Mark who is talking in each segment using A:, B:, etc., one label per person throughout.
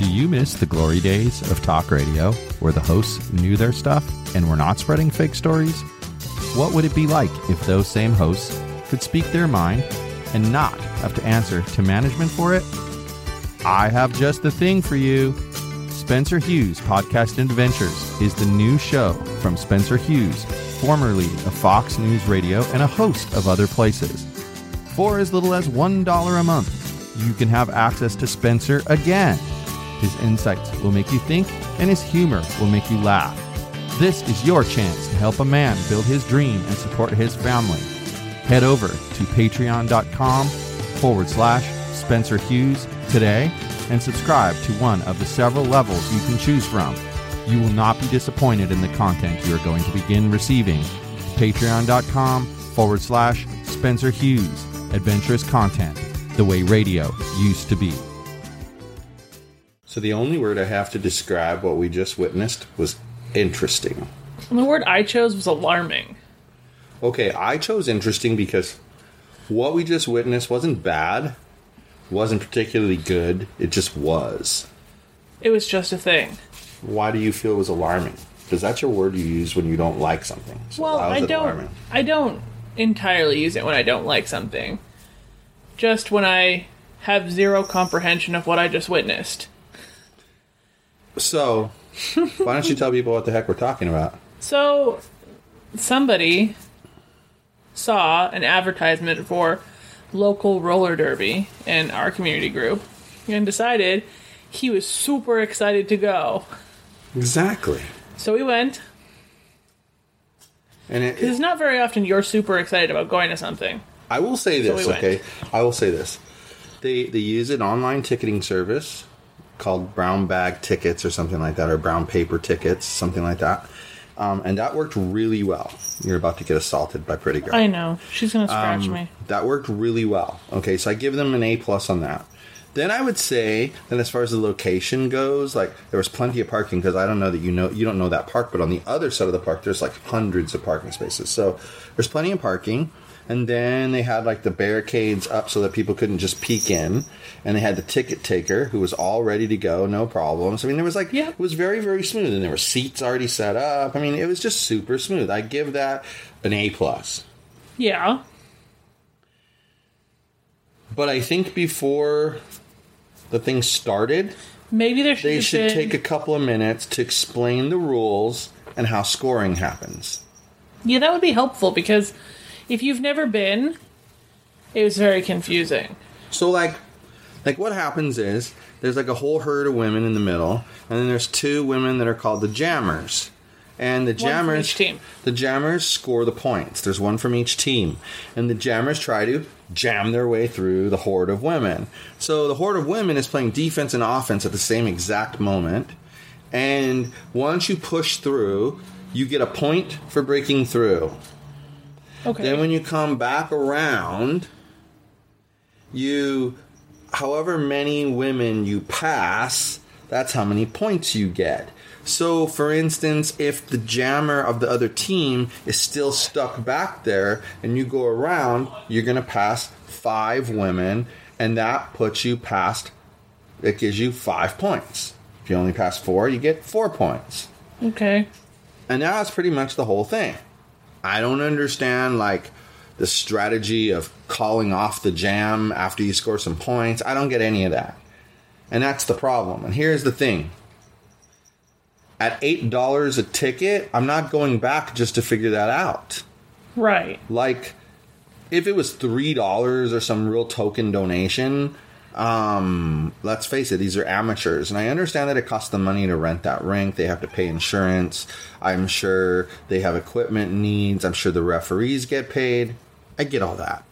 A: Do you miss the glory days of talk radio where the hosts knew their stuff and were not spreading fake stories? What would it be like if those same hosts could speak their mind and not have to answer to management for it? I have just the thing for you. Spencer Hughes Podcast Adventures is the new show from Spencer Hughes, formerly of Fox News Radio and a host of other places. For as little as $1 a month, you can have access to Spencer again. His insights will make you think, and his humor will make you laugh. This is your chance to help a man build his dream and support his family. Head over to patreon.com forward slash Spencer Hughes today and subscribe to one of the several levels you can choose from. You will not be disappointed in the content you are going to begin receiving. Patreon.com forward slash Spencer Hughes. Adventurous content, the way radio used to be.
B: So the only word I have to describe what we just witnessed was interesting.
C: And the word I chose was alarming.
B: Okay, I chose interesting because what we just witnessed wasn't bad, wasn't particularly good, it just was.
C: It was just a thing.
B: Why do you feel it was alarming? Because that's your word you use when you don't like something. So
C: well, I don't.
B: alarming?
C: I don't entirely use it when I don't like something. Just when I have zero comprehension of what I just witnessed.
B: So, why don't you tell people what the heck we're talking about?
C: So, somebody saw an advertisement for local roller derby in our community group and decided he was super excited to go.
B: Exactly.
C: So we went.
B: And it,
C: It's not very often you're super excited about going to something.
B: I will say
C: So
B: this,
C: we went.
B: okay? I will say this. They they use an online ticketing service called Brown Bag Tickets or something like that, or Brown Paper Tickets, something like that. Um, and that worked really well. You're about to get assaulted by Pretty Girl.
C: I know. She's going to scratch
B: Um,
C: me.
B: That worked really well. Okay, so I give them an A plus on that. Then I would say that as far as the location goes, like there was plenty of parking because I don't know that you know you don't know that park, but on the other side of the park, there's like hundreds of parking spaces. So there's plenty of parking. And then they had like the barricades up so that people couldn't just peek in. And they had the ticket taker who was all ready to go, no problems. I mean, there was like,
C: Yeah.
B: it was very, very smooth. And there were seats already set up. I mean, it was just super smooth. I give that an A plus.
C: Yeah.
B: But I think before the thing started,
C: Maybe there should
B: they should
C: been-
B: take a couple of minutes to explain the rules and how scoring happens.
C: Yeah, that would be helpful because if you've never been, it was very confusing.
B: So like like what happens is there's like a whole herd of women in the middle, and then there's two women that are called the jammers. And the
C: from
B: jammers
C: each team.
B: the jammers score the points. There's one from each team. And the jammers try to jam their way through the horde of women. So the horde of women is playing defense and offense at the same exact moment. And once you push through, you get a point for breaking through.
C: Okay.
B: Then when you come back around, you, however many women you pass, that's how many points you get. So, for instance, if the jammer of the other team is still stuck back there and you go around, you're going to pass five women, and that puts you past, it gives you five points. If you only pass four, you get four points.
C: okay.
B: And now that's pretty much the whole thing. I don't understand like the strategy of calling off the jam after you score some points. I don't get any of that. And that's the problem. And here's the thing. At $8 a ticket, I'm not going back just to figure that out.
C: Right.
B: Like if it was $3 or some real token donation, um let's face it these are amateurs and i understand that it costs them money to rent that rink they have to pay insurance i'm sure they have equipment needs i'm sure the referees get paid i get all that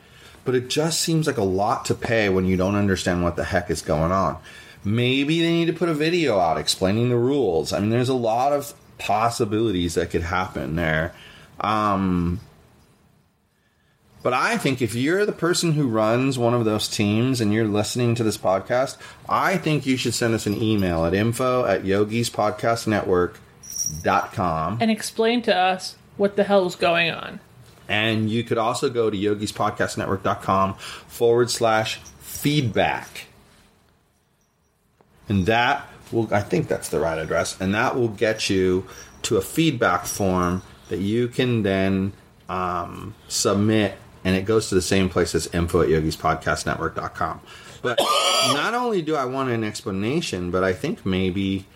B: but it just seems like a lot to pay when you don't understand what the heck is going on. Maybe they need to put a video out explaining the rules. I mean, there's a lot of possibilities that could happen there. Um, but I think if you're the person who runs one of those teams and you're listening to this podcast, I think you should send us an email at info at yogispodcastnetwork.com.
C: And explain to us what the hell is going on.
B: And you could also go to yogispodcastnetwork.com forward slash feedback. And that will, I think that's the right address, and that will get you to a feedback form that you can then um, submit, and it goes to the same place as info at yogispodcastnetwork.com. But not only do I want an explanation, but I think maybe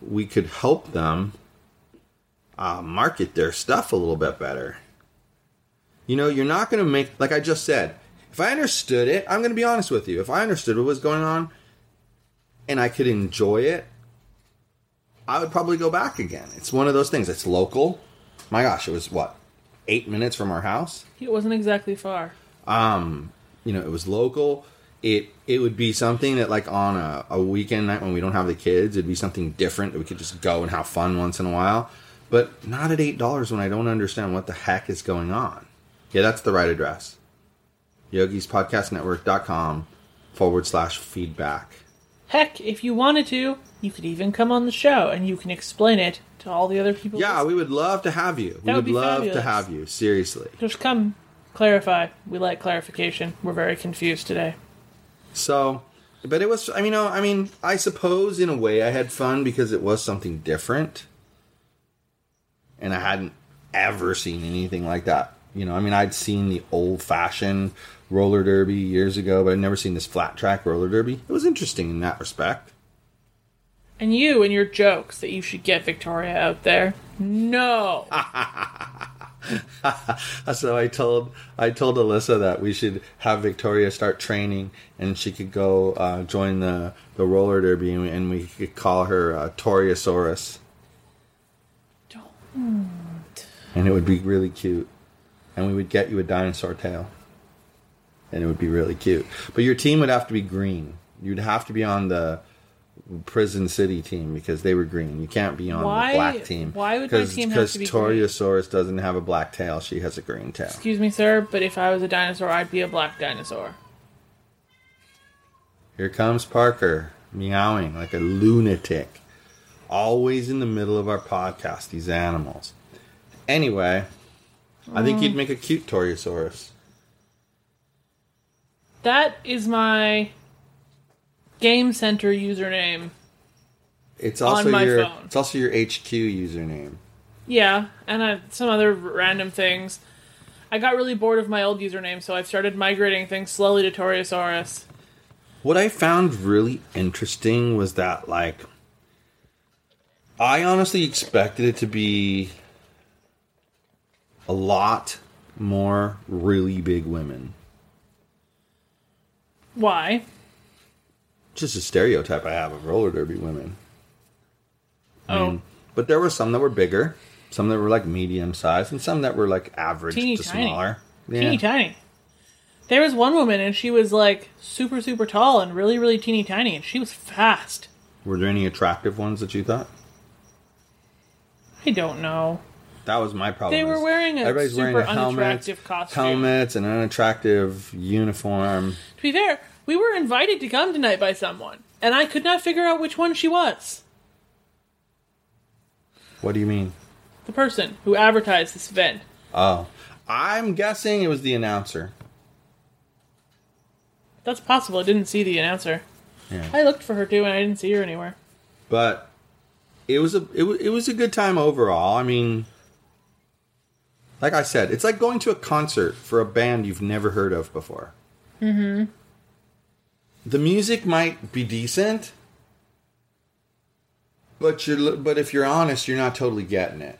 B: we could help them uh, market their stuff a little bit better. You know, you're not going to make, like I just said, if I understood it, I'm going to be honest with you. If I understood what was going on and I could enjoy it, I would probably go back again. It's one of those things. It's local. My gosh, it was what, eight minutes from our house?
C: It wasn't exactly far.
B: Um, you know, it was local. It it would be something that like on a, a weekend night when we don't have the kids, it'd be something different that we could just go and have fun once in a while. But not at eight dollars when I don't understand what the heck is going on. Yeah, that's the right address. Yogi'sPodcastNetwork.com forward slash feedback.
C: Heck, if you wanted to, you could even come on the show and you can explain it to all the other people.
B: Yeah,
C: listening.
B: we would love to have you. We
C: would
B: would love
C: fabulous.
B: to have you. Seriously.
C: Just come clarify. We like clarification. We're very confused today.
B: So, but it was. I mean, I mean, I suppose in a way I had fun because it was something different, and I hadn't ever seen anything like that. You know, I mean, I'd seen the old-fashioned roller derby years ago, but I'd never seen this flat track roller derby. It was interesting in that respect.
C: And you and your jokes that you should get Victoria out there. No.
B: So I told I told Alyssa that we should have Victoria start training, and she could go uh, join the the roller derby, and we, and we could call her uh, Toryasaurus.
C: Don't.
B: and it would be really cute. And we would get you a dinosaur tail. And it would be really cute. But your team would have to be green. You'd have to be on the Prison City team because they were green. You can't be on
C: Why-
B: the black team.
C: why would my team have to be green?
B: Toryasaurus doesn't have a black tail. She has a green tail.
C: Excuse me, sir, but if I was a dinosaur, I'd be a black dinosaur.
B: Here comes Parker, meowing like a lunatic. Always in the middle of our podcast, these animals. Anyway, I think you'd make a cute Toryasaurus.
C: That is my Game Center username.
B: It's also
C: my
B: your
C: phone.
B: it's also your HQ username.
C: Yeah, and uh, some other random things. I got really bored of my old username, so I've started migrating things slowly to Toryasaurus.
B: What I found really interesting was that like I honestly expected it to be a lot more really big women.
C: Why?
B: Just a stereotype I have of roller derby women.
C: Oh,
B: But there were some that were bigger, some that were like medium sized, and some that were like average
C: Teeny
B: to
C: tiny.
B: smaller.
C: teeny tiny. There was one woman, and she was like super, super tall and really, really teeny tiny, and she was fast.
B: Were there any attractive ones that you thought?
C: I don't know.
B: That was my problem.
C: They were wearing a
B: everybody's
C: super
B: wearing a helmet,
C: unattractive costume.
B: helmets, and an unattractive uniform.
C: To be fair, we were invited to come tonight by someone, and I could not figure out which one she was.
B: What do you mean?
C: The person who advertised this event.
B: Oh, I'm guessing it was the announcer.
C: That's possible. I didn't see the announcer.
B: Yeah.
C: I looked for her too, and I didn't see her anywhere.
B: But it was a it, wa- it was a good time overall. I mean, like I said, it's like going to a concert for a band you've never heard of before. Mm-hmm. The music might be decent, but you're but if you're honest, you're not totally getting it.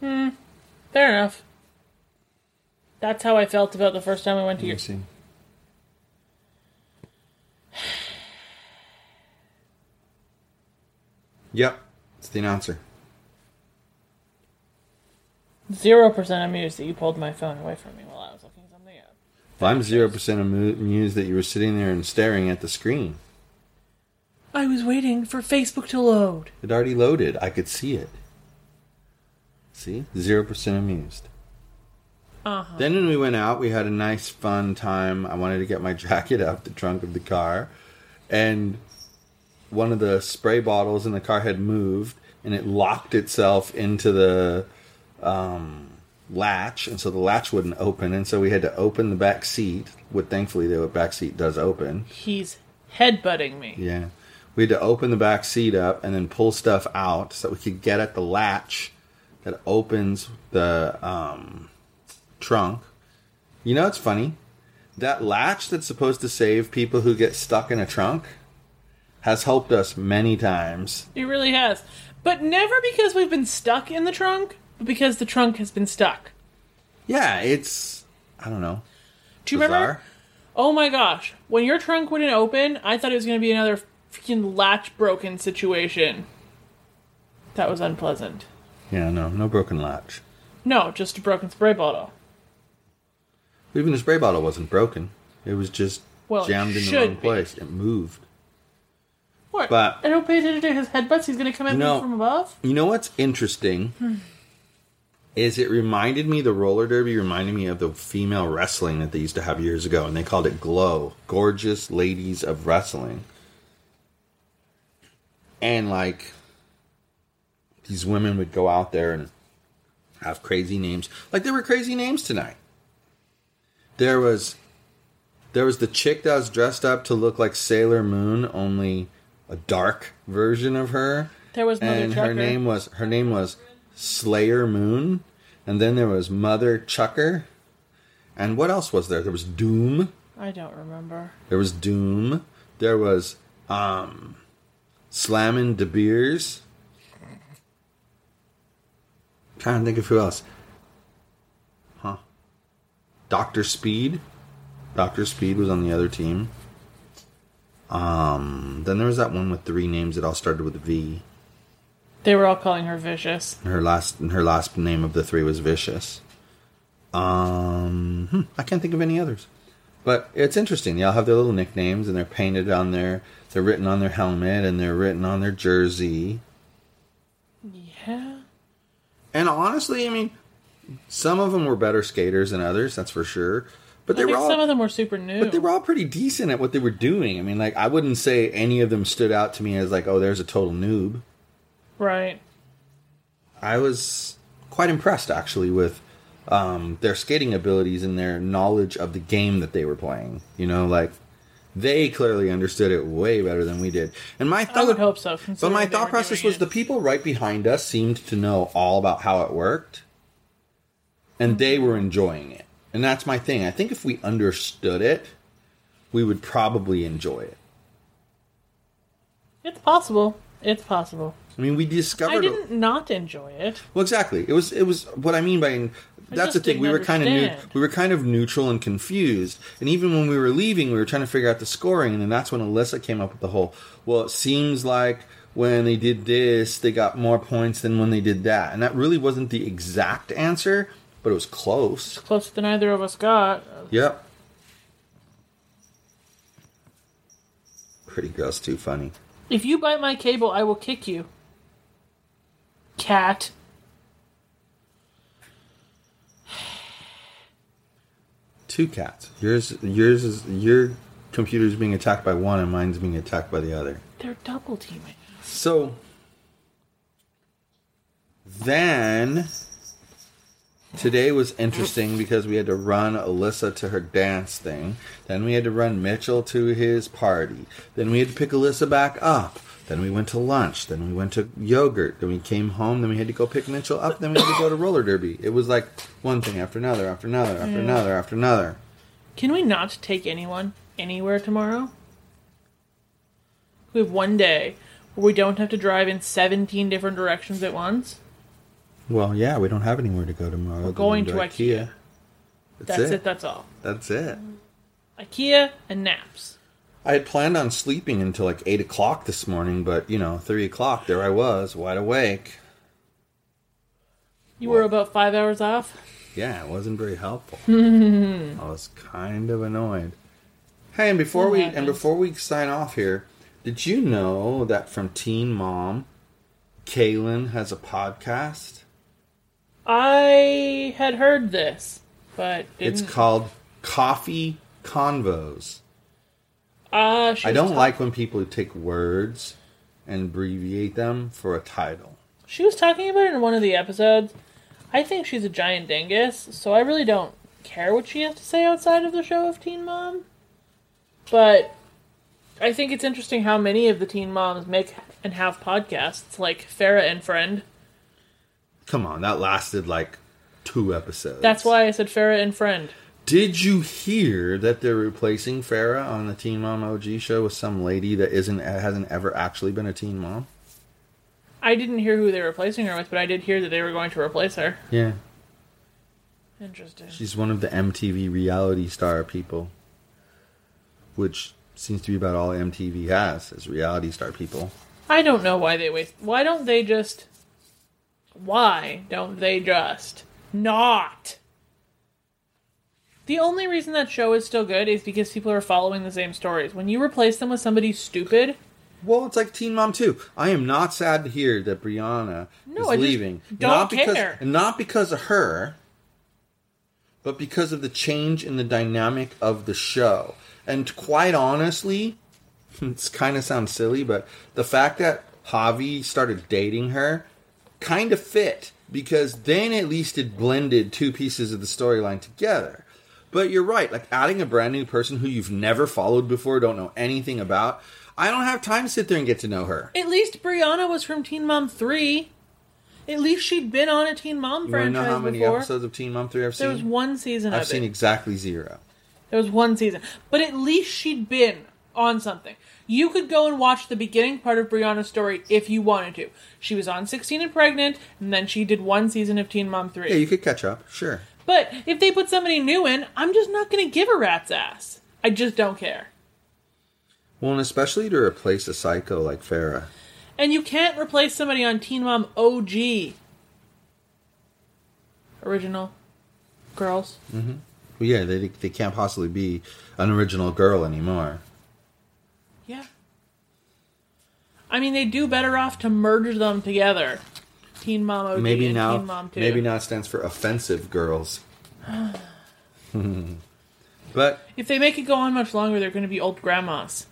B: Hmm.
C: Fair enough. That's how I felt about the first time I went to your.
B: see. Yep, it's the announcer.
C: Zero percent amused that you pulled my phone away from me while I was looking something up.
B: Well, I'm zero percent amused that you were sitting there and staring at the screen.
C: I was waiting for Facebook to load.
B: It already loaded. I could see it. See, zero percent amused.
C: Uh-huh.
B: Then when we went out, we had a nice fun time. I wanted to get my jacket out the trunk of the car, and one of the spray bottles in the car had moved, and it locked itself into the um, latch, and so the latch wouldn't open, and so we had to open the back seat. Which thankfully the back seat does open.
C: He's headbutting me.
B: Yeah, we had to open the back seat up and then pull stuff out so we could get at the latch that opens the um, trunk. You know, it's funny. That latch that's supposed to save people who get stuck in a trunk has helped us many times.
C: It really has. But never because we've been stuck in the trunk, but because the trunk has been stuck.
B: Yeah, it's I don't know.
C: Do you remember? Oh my gosh. When your trunk wouldn't open, I thought it was going to be another freaking latch broken situation. That was unpleasant.
B: Yeah, no, no broken latch.
C: No, just a broken spray bottle.
B: Even the spray bottle wasn't broken. It was just
C: Well,
B: jammed in the wrong
C: be.
B: place. It moved.
C: What?
B: But-
C: I don't pay attention to his headbutts. He's going to come at me from above?
B: You know what's interesting? Hmm. Is it reminded me the roller derby reminded me of the female wrestling that they used to have years ago, and they called it Glow, gorgeous ladies of wrestling. And like these women would go out there and have crazy names. Like there were crazy names tonight. There was there was the chick that was dressed up to look like Sailor Moon, only a dark version of her
C: There was Mother
B: and her name was her name was Slayer Moon, and then there was Mother Chucker, and what else was there? There was Doom.
C: I don't remember.
B: There was Doom. There was um, Slammin' Da Beers. Trying to think of who else. Huh. Doctor Speed. Doctor Speed was on the other team. Um, then there was that one with three names that all started with a V.
C: They were all calling her vicious.
B: Her last her last name of the three was Vicious. Um, hmm, I can't think of any others. But it's interesting. They all have their little nicknames, and they're painted on their. They're written on their helmet, and they're written on their jersey.
C: Yeah.
B: And honestly, I mean, some of them were better skaters than others. That's for sure. But they were all.
C: some of them were super new.
B: But they were all pretty decent at what they were doing. I mean, like I wouldn't say any of them stood out to me as like, oh, there's a total noob.
C: Right.
B: I was quite impressed actually with um, their skating abilities and their knowledge of the game that they were playing. You know, like they clearly understood it way better than we did. And my
C: I
B: thought,
C: would hope so.
B: but my thought process was the people right behind us seemed to know all about how it worked, and they were enjoying it. And that's my thing. I think if we understood it, we would probably enjoy it.
C: It's possible. It's possible.
B: I mean, we discovered.
C: I didn't not enjoy it.
B: Well, exactly. It was. It was what I mean by. That's the thing. We were kind of new, we were kind of neutral and confused. And even when we were leaving, we were trying to figure out the scoring. And then that's when Alyssa came up with the whole. Well, it seems like when they did this, they got more points than when they did that. And that really wasn't the exact answer, but it was close.
C: Closer than either of us got.
B: Yep. Pretty girl's too funny.
C: If you bite my cable, I will kick you. Cat.
B: Two cats. Yours. Yours is your computer's being attacked by one, and mine's being attacked by the other.
C: They're double teaming.
B: So then today was interesting because we had to run Alyssa to her dance thing. Then we had to run Mitchell to his party. Then we had to pick Alyssa back up. Then we went to lunch. Then we went to yogurt. Then we came home. Then we had to go pick Mitchell up. Then we had to go to roller derby. It was like one thing after another, after another, after another, after another.
C: Can we not take anyone anywhere tomorrow? We have one day where we don't have to drive in 17 different directions at once.
B: Well, yeah, we don't have anywhere to go tomorrow. We're
C: going
B: than
C: to IKEA.
B: That's,
C: That's
B: it.
C: it. That's all.
B: That's it.
C: IKEA and naps.
B: I had planned on sleeping until like eight o'clock this morning, but you know, three o'clock, there I was, wide awake.
C: You were about five hours off.
B: Yeah, it wasn't very helpful. I was kind of annoyed. Hey, and before
C: What
B: we
C: happened?
B: and before we sign off here, did you know that from Teen Mom, Kailyn has a podcast?
C: I had heard this, but
B: It's
C: didn't.
B: called Coffee Convos.
C: uh,
B: I don't
C: ta-
B: like when people take words and abbreviate them for a title.
C: She was talking about it in one of the episodes. I think she's a giant dingus, so I really don't care what she has to say outside of the show of Teen Mom. But I think it's interesting how many of the teen moms make and have podcasts, like Farrah and Friend.
B: Come on, that lasted like two episodes.
C: That's why I said Farrah and Friend.
B: Did you hear that they're replacing Farrah on the Teen Mom OG show with some lady that isn't hasn't ever actually been a teen mom?
C: I didn't hear who they were replacing her with, but I did hear that they were going to replace her.
B: Yeah,
C: Interesting.
B: she's one of the MTV reality star people, which seems to be about all MTV has is reality star people.
C: I don't know why they waste. Why don't they just? Why don't they just not? The only reason that show is still good is because people are following the same stories. When you replace them with somebody stupid,
B: Well, it's like Teen Mom 2. I am not sad to hear that Briana
C: No,
B: is
C: I
B: leaving.
C: don't
B: not because
C: care.
B: not because of her, but because of the change in the dynamic of the show. And quite honestly, it's kind of sounds silly, but the fact that Javi started dating her kind of fit because then at least it blended two pieces of the storyline together. But you're right, like adding a brand new person who you've never followed before, don't know anything about. I don't have time to sit there and get to know her.
C: at least Briana was from Teen Mom Three. At least she'd been on a Teen Mom
B: You
C: franchise
B: know how many
C: before.
B: episodes of Teen Mom 3 I've
C: There
B: seen?
C: There was one season
B: I've seen
C: it.
B: exactly zero.
C: There was one season, but at least she'd been on something. You could go and watch the beginning part of Briana's story if you wanted to. She was on 16 and Pregnant, and then she did one season of Teen Mom 3.
B: Yeah, you could catch up, sure.
C: But if they put somebody new in, I'm just not going to give a rat's ass. I just don't care.
B: Well, and especially to replace a psycho like Farrah.
C: And you can't replace somebody on Teen Mom OG. Original girls. Mm-hmm.
B: Well, yeah, they, they can't possibly be an original girl anymore.
C: Yeah. I mean, they do better off to merge them together. Teen Mom OG
B: maybe
C: and
B: now,
C: Teen Mom 2.
B: maybe now it stands for offensive girls. but
C: If they make it go on much longer, they're going to be old grandmas.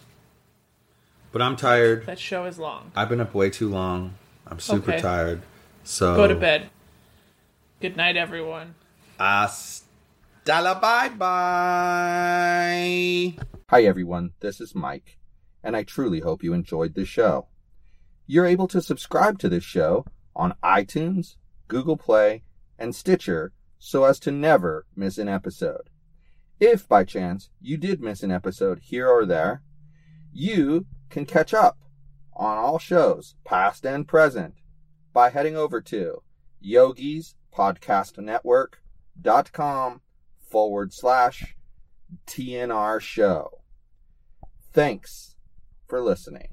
B: but I'm tired.
C: That show is long.
B: I've been up way too long. I'm super
C: Okay.
B: tired. So
C: Go to bed. Good night, everyone.
B: Hasta la bye bye.
D: Hi, everyone. This is Mike, and I truly hope you enjoyed this show. You're able to subscribe to this show on iTunes, Google Play, and Stitcher so as to never miss an episode. If by chance you did miss an episode here or there, you can catch up on all shows, past and present, by heading over to yogispodcastnetwork.com forward slash TNR show. Thanks for listening.